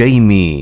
Jamie.